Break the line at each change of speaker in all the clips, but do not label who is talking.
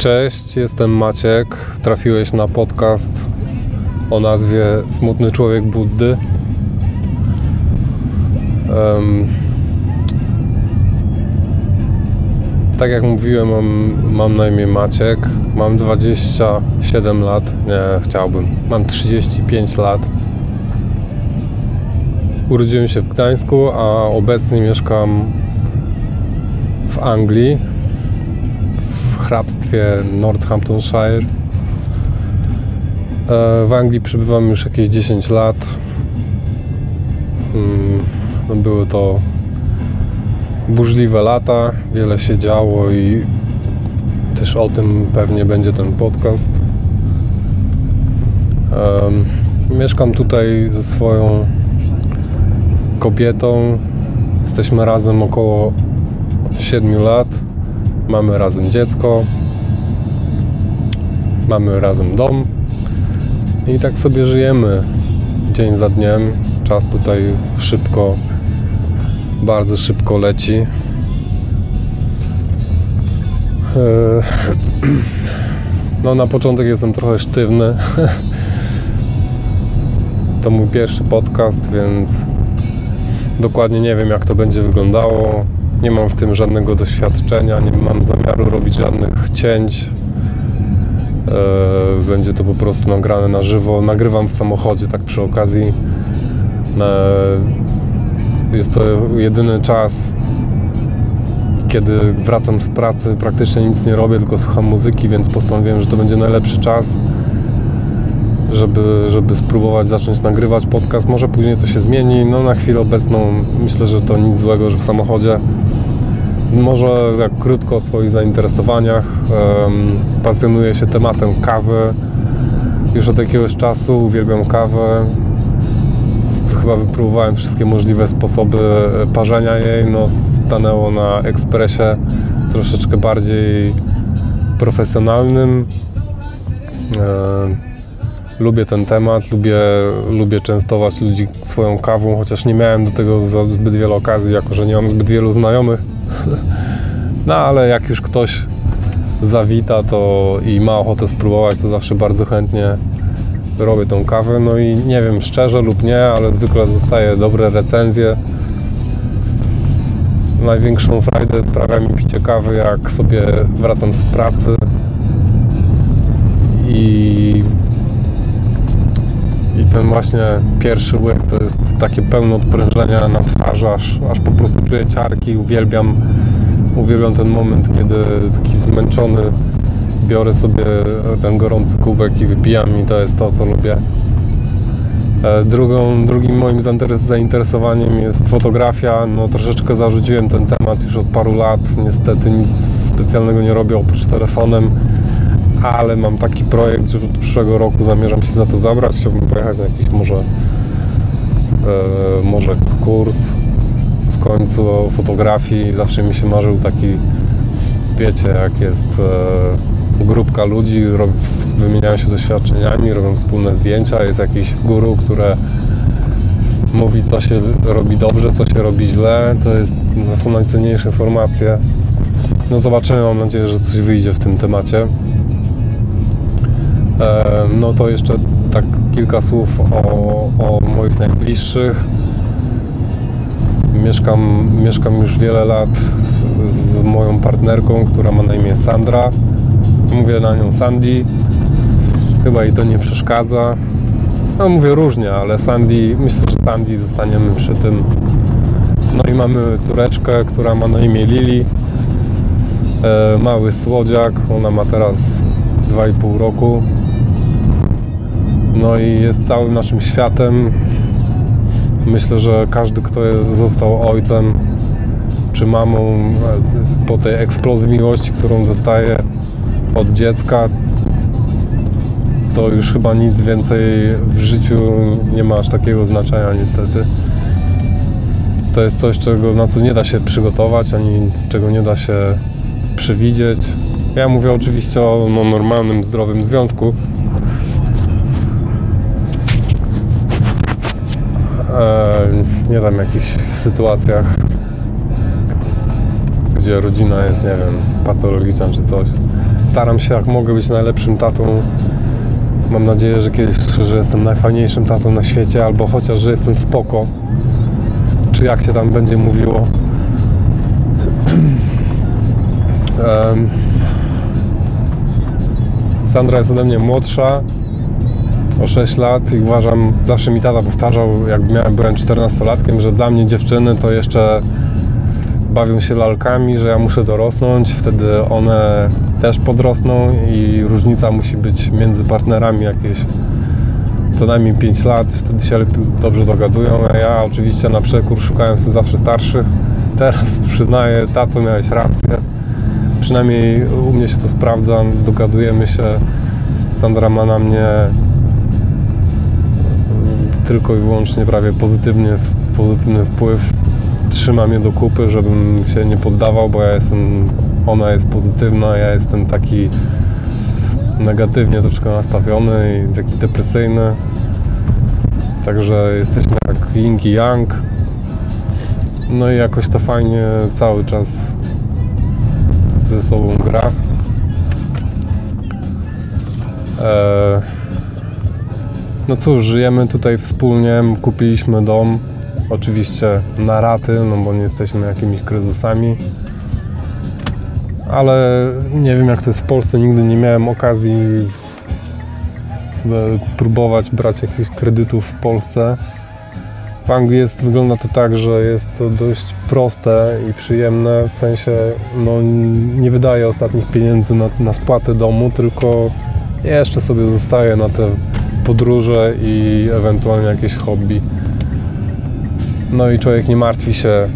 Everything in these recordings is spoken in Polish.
Cześć, jestem Maciek. Trafiłeś na podcast o nazwie Smutny Człowiek Buddy. Em, tak jak mówiłem, mam, mam na imię Maciek. Mam 27 lat. Nie, chciałbym. Mam 35 lat. Urodziłem się w Gdańsku, a obecnie mieszkam w Anglii hrabstwie Northamptonshire. E, W Anglii przebywam już jakieś 10 lat. Mm, no Były to burzliwe lata, wiele się działo i też o tym pewnie będzie ten podcast. Mieszkam tutaj ze swoją kobietą. Jesteśmy razem około 7 lat. Mamy razem dziecko. Mamy razem dom. I tak sobie żyjemy dzień za dniem. Czas tutaj szybko, bardzo szybko leci. Eee, No na początek jestem trochę sztywny. To mój pierwszy podcast, więc dokładnie nie wiem jak to będzie wyglądało. Nie mam w tym żadnego doświadczenia, nie mam zamiaru robić żadnych cięć. E, Będzie to po prostu nagrane na żywo. Nagrywam w samochodzie, tak przy okazji. E, Jest to jedyny czas, kiedy wracam z pracy. Praktycznie nic nie robię, tylko słucham muzyki, więc postanowiłem, że to będzie najlepszy czas, żeby, żeby spróbować zacząć nagrywać podcast. Może później to się zmieni. No na chwilę obecną myślę, że to nic złego, że w samochodzie. Może tak krótko o swoich zainteresowaniach. Pasjonuję się tematem kawy. Już od jakiegoś czasu uwielbiam kawę. Chyba wypróbowałem wszystkie możliwe sposoby parzenia jej. No, stanęło na ekspresie troszeczkę bardziej profesjonalnym. Lubię ten temat, lubię, lubię częstować ludzi swoją kawą, chociaż nie miałem do tego zbyt wiele okazji, jako że nie mam zbyt wielu znajomych. No ale jak już ktoś zawita to i ma ochotę spróbować, to zawsze bardzo chętnie robię tą kawę. No i nie wiem, szczerze lub nie, ale zwykle dostaję dobre recenzje. Największą frajdę sprawia mi picie kawy, jak sobie wracam z pracy ten właśnie pierwszy łyk to jest takie pełne odprężenia na twarzy, aż, aż po prostu czuję ciarki. Uwielbiam, uwielbiam ten moment, kiedy taki zmęczony biorę sobie ten gorący kubek i wypijam i to jest to, co lubię. E, Drugą, drugim moim zainteres- zainteresowaniem jest fotografia. No, troszeczkę zarzuciłem ten temat już od paru lat. Niestety nic specjalnego nie robię oprócz telefonem ale mam taki projekt, że od przyszłego roku zamierzam się za to zabrać. Chciałbym pojechać na jakiś może, e, może kurs w końcu o fotografii. Zawsze mi się marzył taki, wiecie, jak jest e, grupka ludzi, rob, wymieniają się doświadczeniami, robią wspólne zdjęcia, jest jakiś guru, które mówi, co się robi dobrze, co się robi źle. To, jest, to są najcenniejsze informacje. No zobaczymy, mam nadzieję, że coś wyjdzie w tym temacie. No to jeszcze tak kilka słów o, o moich najbliższych. Mieszkam, mieszkam już wiele lat z, z moją partnerką, która ma na imię Sandra. Mówię na nią Sandy. Chyba jej to nie przeszkadza. No mówię różnie, ale Sandy, myślę, że Sandy zostaniemy przy tym. No i mamy córeczkę, która ma na imię Lili. E, mały słodziak, ona ma teraz 2,5 roku. No i jest całym naszym światem. Myślę, że każdy, kto został ojcem czy mamą po tej eksplozji miłości, którą dostaje od dziecka, to już chyba nic więcej w życiu nie ma aż takiego znaczenia niestety. To jest coś, czego, na co nie da się przygotować, ani czego nie da się przewidzieć. Ja mówię oczywiście o no, normalnym, zdrowym związku. Nie tam jakichś sytuacjach, gdzie rodzina jest, nie wiem, patologiczna czy coś. Staram się jak mogę być najlepszym tatą. Mam nadzieję, że kiedyś że jestem najfajniejszym tatą na świecie, albo chociaż, że jestem spoko. Czy jak się tam będzie mówiło. Sandra jest ode mnie młodsza o 6 lat i uważam, zawsze mi tata powtarzał, jak miałem, byłem 14-latkiem, że dla mnie dziewczyny to jeszcze bawią się lalkami, że ja muszę dorosnąć, wtedy one też podrosną i różnica musi być między partnerami jakieś co najmniej 5 lat, wtedy się dobrze dogadują, a ja oczywiście na przekór szukałem sobie zawsze starszych. Teraz przyznaję, tato miałeś rację. Przynajmniej u mnie się to sprawdza, dogadujemy się. Sandra ma na mnie tylko i wyłącznie prawie pozytywnie, pozytywny wpływ. Trzyma mnie do kupy, żebym się nie poddawał, bo ja jestem, ona jest pozytywna, ja jestem taki negatywnie troszkę nastawiony i taki depresyjny. Także jesteśmy jak yin i yang. No i jakoś to fajnie cały czas ze sobą gra. Eee, no cóż, żyjemy tutaj wspólnie, kupiliśmy dom, oczywiście na raty, no bo nie jesteśmy jakimiś kryzysami. Ale nie wiem jak to jest w Polsce, nigdy nie miałem okazji e, próbować brać jakichś kredytów w Polsce. W Anglii jest, wygląda to tak, że jest to dość proste i przyjemne, w sensie no, nie wydaję ostatnich pieniędzy na, na spłatę domu, tylko jeszcze sobie zostaje na te podróże i ewentualnie jakieś hobby. No i człowiek nie martwi się,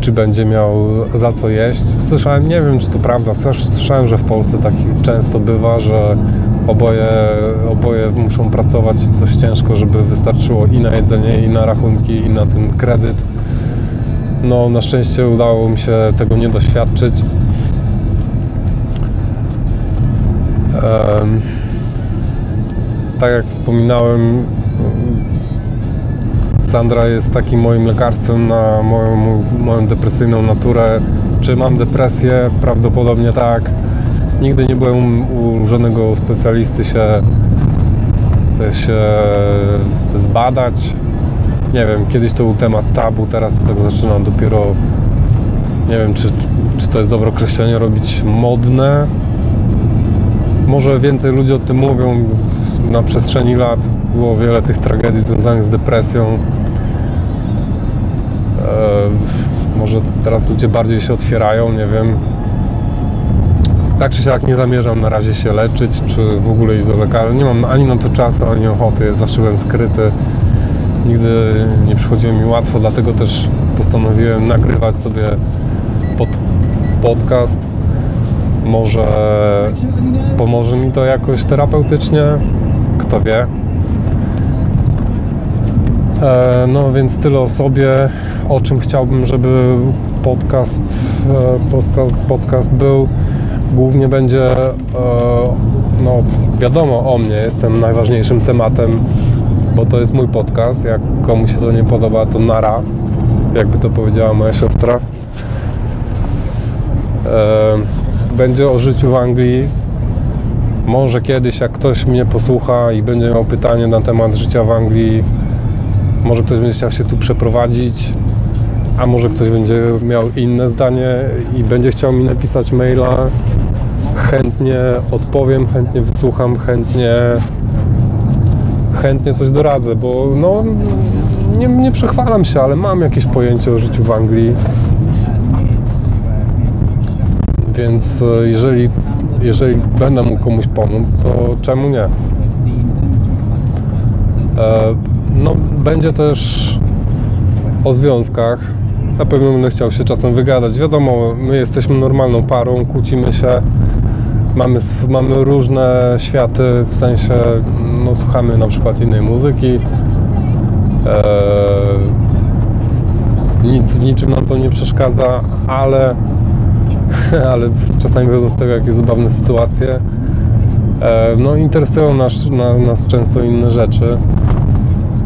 czy będzie miał za co jeść. Słyszałem, nie wiem czy to prawda, słyszałem, że w Polsce tak często bywa, że oboje, oboje muszą pracować dość ciężko, żeby wystarczyło i na jedzenie, i na rachunki, i na ten kredyt. No, na szczęście udało mi się tego nie doświadczyć. Em, tak jak wspominałem, Sandra jest takim moim lekarstwem na moją, moją depresyjną naturę. Czy mam depresję? Prawdopodobnie tak. Nigdy nie byłem u żadnego specjalisty się, się zbadać. Nie wiem, kiedyś to był temat tabu, teraz to tak zaczynam dopiero. Nie wiem, czy, czy to jest dobre określenie, robić modne. Może więcej ludzi o tym mówią. Na przestrzeni lat było wiele tych tragedii związanych z depresją. E, może teraz ludzie bardziej się otwierają, nie wiem. Tak czy siak nie zamierzam na razie się leczyć, czy w ogóle iść do lekarza. Nie mam ani na to czasu, ani ochoty. Zawsze byłem skryty. Nigdy nie przychodziło mi łatwo, dlatego też postanowiłem nagrywać sobie pod, podcast. Może pomoże mi to jakoś terapeutycznie, kto wie. E, No więc tyle o sobie, o czym chciałbym, żeby podcast, e, podcast, podcast był. Głównie będzie, e, no wiadomo o mnie, jestem najważniejszym tematem, bo to jest mój podcast. Jak komuś się to nie podoba, to nara, jakby to powiedziała moja siostra. Będzie o życiu w Anglii. Może kiedyś, jak ktoś mnie posłucha i będzie miał pytanie na temat życia w Anglii, może ktoś będzie chciał się tu przeprowadzić, a może ktoś będzie miał inne zdanie i będzie chciał mi napisać maila. Chętnie odpowiem, chętnie wysłucham, chętnie chętnie coś doradzę, bo no nie, nie przechwalam się, ale mam jakieś pojęcie o życiu w Anglii. Więc e, jeżeli, jeżeli będę mógł komuś pomóc, to czemu nie? E, No, będzie też o związkach. Na pewno będę chciał się czasem wygadać. Wiadomo, my jesteśmy normalną parą, kłócimy się, mamy, mamy różne światy, w sensie no, słuchamy na przykład innej muzyki. Eee, nic w niczym nam to nie przeszkadza, ale, ale czasami wychodzą z tego jakieś zabawne sytuacje. Eee, no, interesują nas, na, nas często inne rzeczy.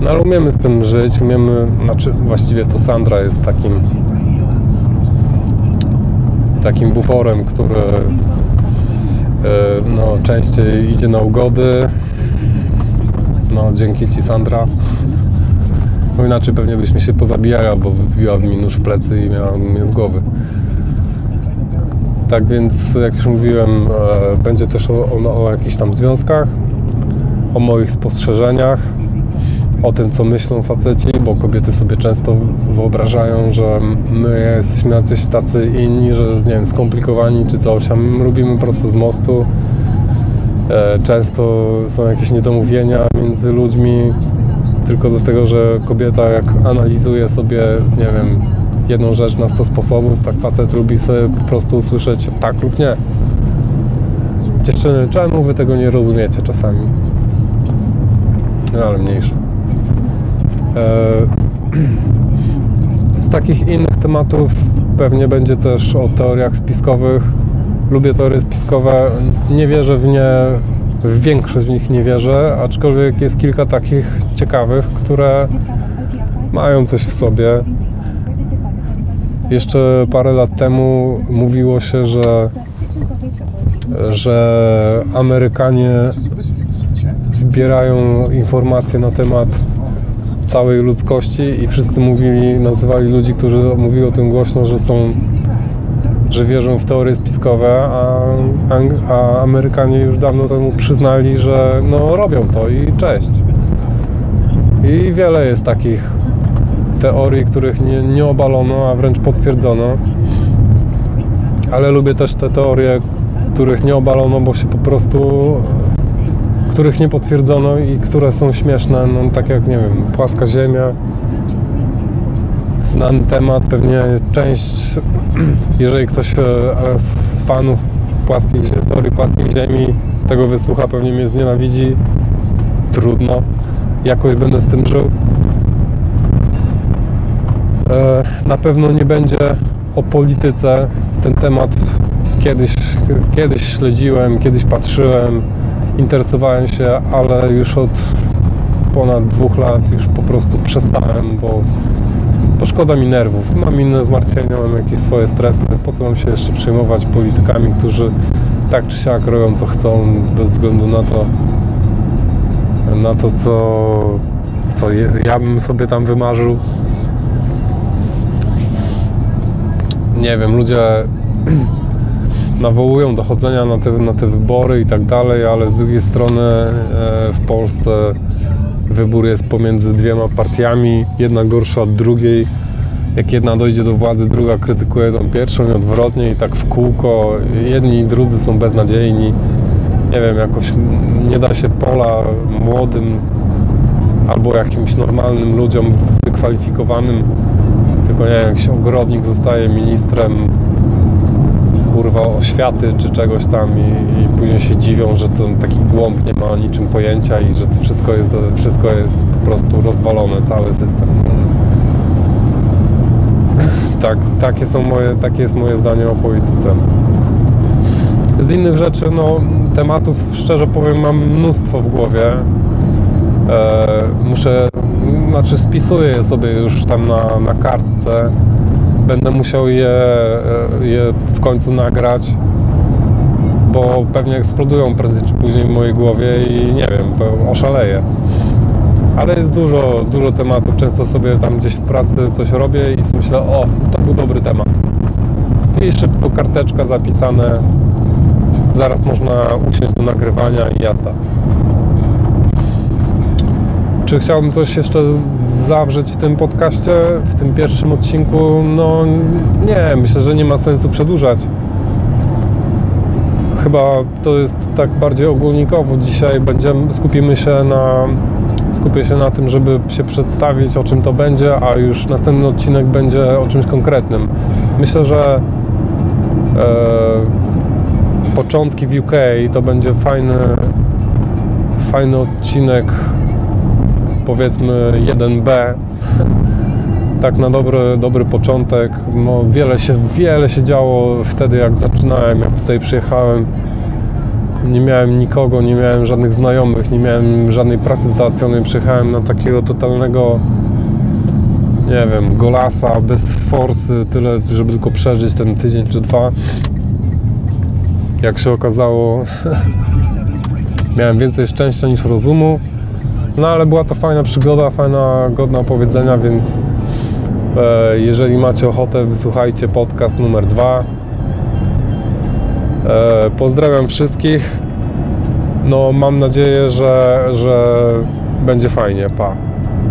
No ale umiemy z tym żyć, umiemy, znaczy właściwie to Sandra jest takim takim buforem, który no, częściej idzie na ugody. No, dzięki Ci Sandra. Bo inaczej pewnie byśmy się pozabijali, albo wbiłaby mi nóż w plecy i miała mnie z głowy. Tak więc, jak już mówiłem, e, będzie też o, o, jakichś tam związkach, o moich spostrzeżeniach, o tym, co myślą faceci, bo kobiety sobie często wyobrażają, że my jesteśmy jacyś tacy inni, że nie wiem, skomplikowani czy coś, a my lubimy prosto z mostu. E, Często są jakieś niedomówienia między ludźmi, tylko dlatego, że kobieta jak analizuje sobie, nie wiem, jedną rzecz na 100 sposobów, tak facet lubi sobie po prostu usłyszeć tak lub nie. Dziewczyny, czemu wy tego nie rozumiecie czasami? No ale mniejsze. E, Z takich innych tematów pewnie będzie też o teoriach spiskowych. Lubię teorie spiskowe, nie wierzę w nie, w większość w nich nie wierzę, aczkolwiek jest kilka takich ciekawych, które mają coś w sobie. Jeszcze parę lat temu mówiło się, że, że Amerykanie zbierają informacje na temat całej ludzkości i wszyscy mówili, nazywali ludzi, którzy mówili o tym głośno, że są, że wierzą w teorie spiskowe, a, a Amerykanie już dawno temu przyznali, że no robią to i cześć. I wiele jest takich teorii, których nie, nie obalono, a wręcz potwierdzono. Ale lubię też te teorie, których nie obalono, bo się po prostu których nie potwierdzono i które są śmieszne, no tak jak, nie wiem, płaska ziemia, znany temat, pewnie część, jeżeli ktoś e, z fanów płaskiej, teorii płaskiej ziemi tego wysłucha, pewnie mnie znienawidzi, trudno, jakoś będę z tym żył. E, Na pewno nie będzie o polityce. Ten temat kiedyś, kiedyś śledziłem, kiedyś patrzyłem, interesowałem się, ale już od ponad dwóch lat już po prostu przestałem, bo, bo szkoda mi nerwów. Mam inne zmartwienia, mam jakieś swoje stresy. Po co mam się jeszcze przejmować politykami, którzy tak czy siak robią co chcą, bez względu na to, na to co, co ja bym sobie tam wymarzył. Nie wiem, ludzie nawołują do chodzenia na te, na te wybory i tak dalej, ale z drugiej strony e, w Polsce wybór jest pomiędzy dwiema partiami, jedna gorsza od drugiej. Jak jedna dojdzie do władzy, druga krytykuje tą pierwszą i odwrotnie i tak w kółko. Jedni i drudzy są beznadziejni. Nie wiem, jakoś nie da się pola młodym albo jakimś normalnym ludziom wykwalifikowanym, tylko nie wiem, jakiś ogrodnik zostaje ministrem kurwa oświaty czy czegoś tam i, i później się dziwią, że ten taki głąb nie ma o niczym pojęcia i że to wszystko jest, wszystko jest po prostu rozwalone, cały system. Tak, takie, są moje, takie jest moje zdanie o polityce. Z innych rzeczy, no, tematów, szczerze powiem, mam mnóstwo w głowie. E, muszę, znaczy spisuję je sobie już tam na, na kartce. Będę musiał je, e, je w końcu nagrać, bo pewnie eksplodują prędzej czy później w mojej głowie i nie wiem, oszaleję. Ale jest dużo, dużo tematów. Często sobie tam gdzieś w pracy coś robię i myślę, o, to był dobry temat. I szybko karteczka zapisane. Zaraz można usiąść do nagrywania i jazda. Czy chciałbym coś jeszcze zawrzeć w tym podcaście, w tym pierwszym odcinku? No nie, myślę, że nie ma sensu przedłużać. Chyba to jest tak bardziej ogólnikowo. Dzisiaj będziemy, skupimy się na, skupię się na tym, żeby się przedstawić, o czym to będzie, a już następny odcinek będzie o czymś konkretnym. Myślę, że e, początki w UK to będzie fajny, fajny odcinek powiedzmy 1B tak na dobry, dobry początek. No wiele się, wiele się działo wtedy jak zaczynałem, jak tutaj przyjechałem. Nie miałem nikogo, nie miałem żadnych znajomych, nie miałem żadnej pracy załatwionej, przyjechałem na takiego totalnego nie wiem, golasa, bez forsy, tyle, żeby tylko przeżyć ten tydzień czy dwa. Jak się okazało, miałem więcej szczęścia niż rozumu. No ale była to fajna przygoda, fajna, godna opowiedzenia, więc e, jeżeli macie ochotę, wysłuchajcie podcast numer dwa. E, pozdrawiam wszystkich. No, mam nadzieję, że, że będzie fajnie. Pa.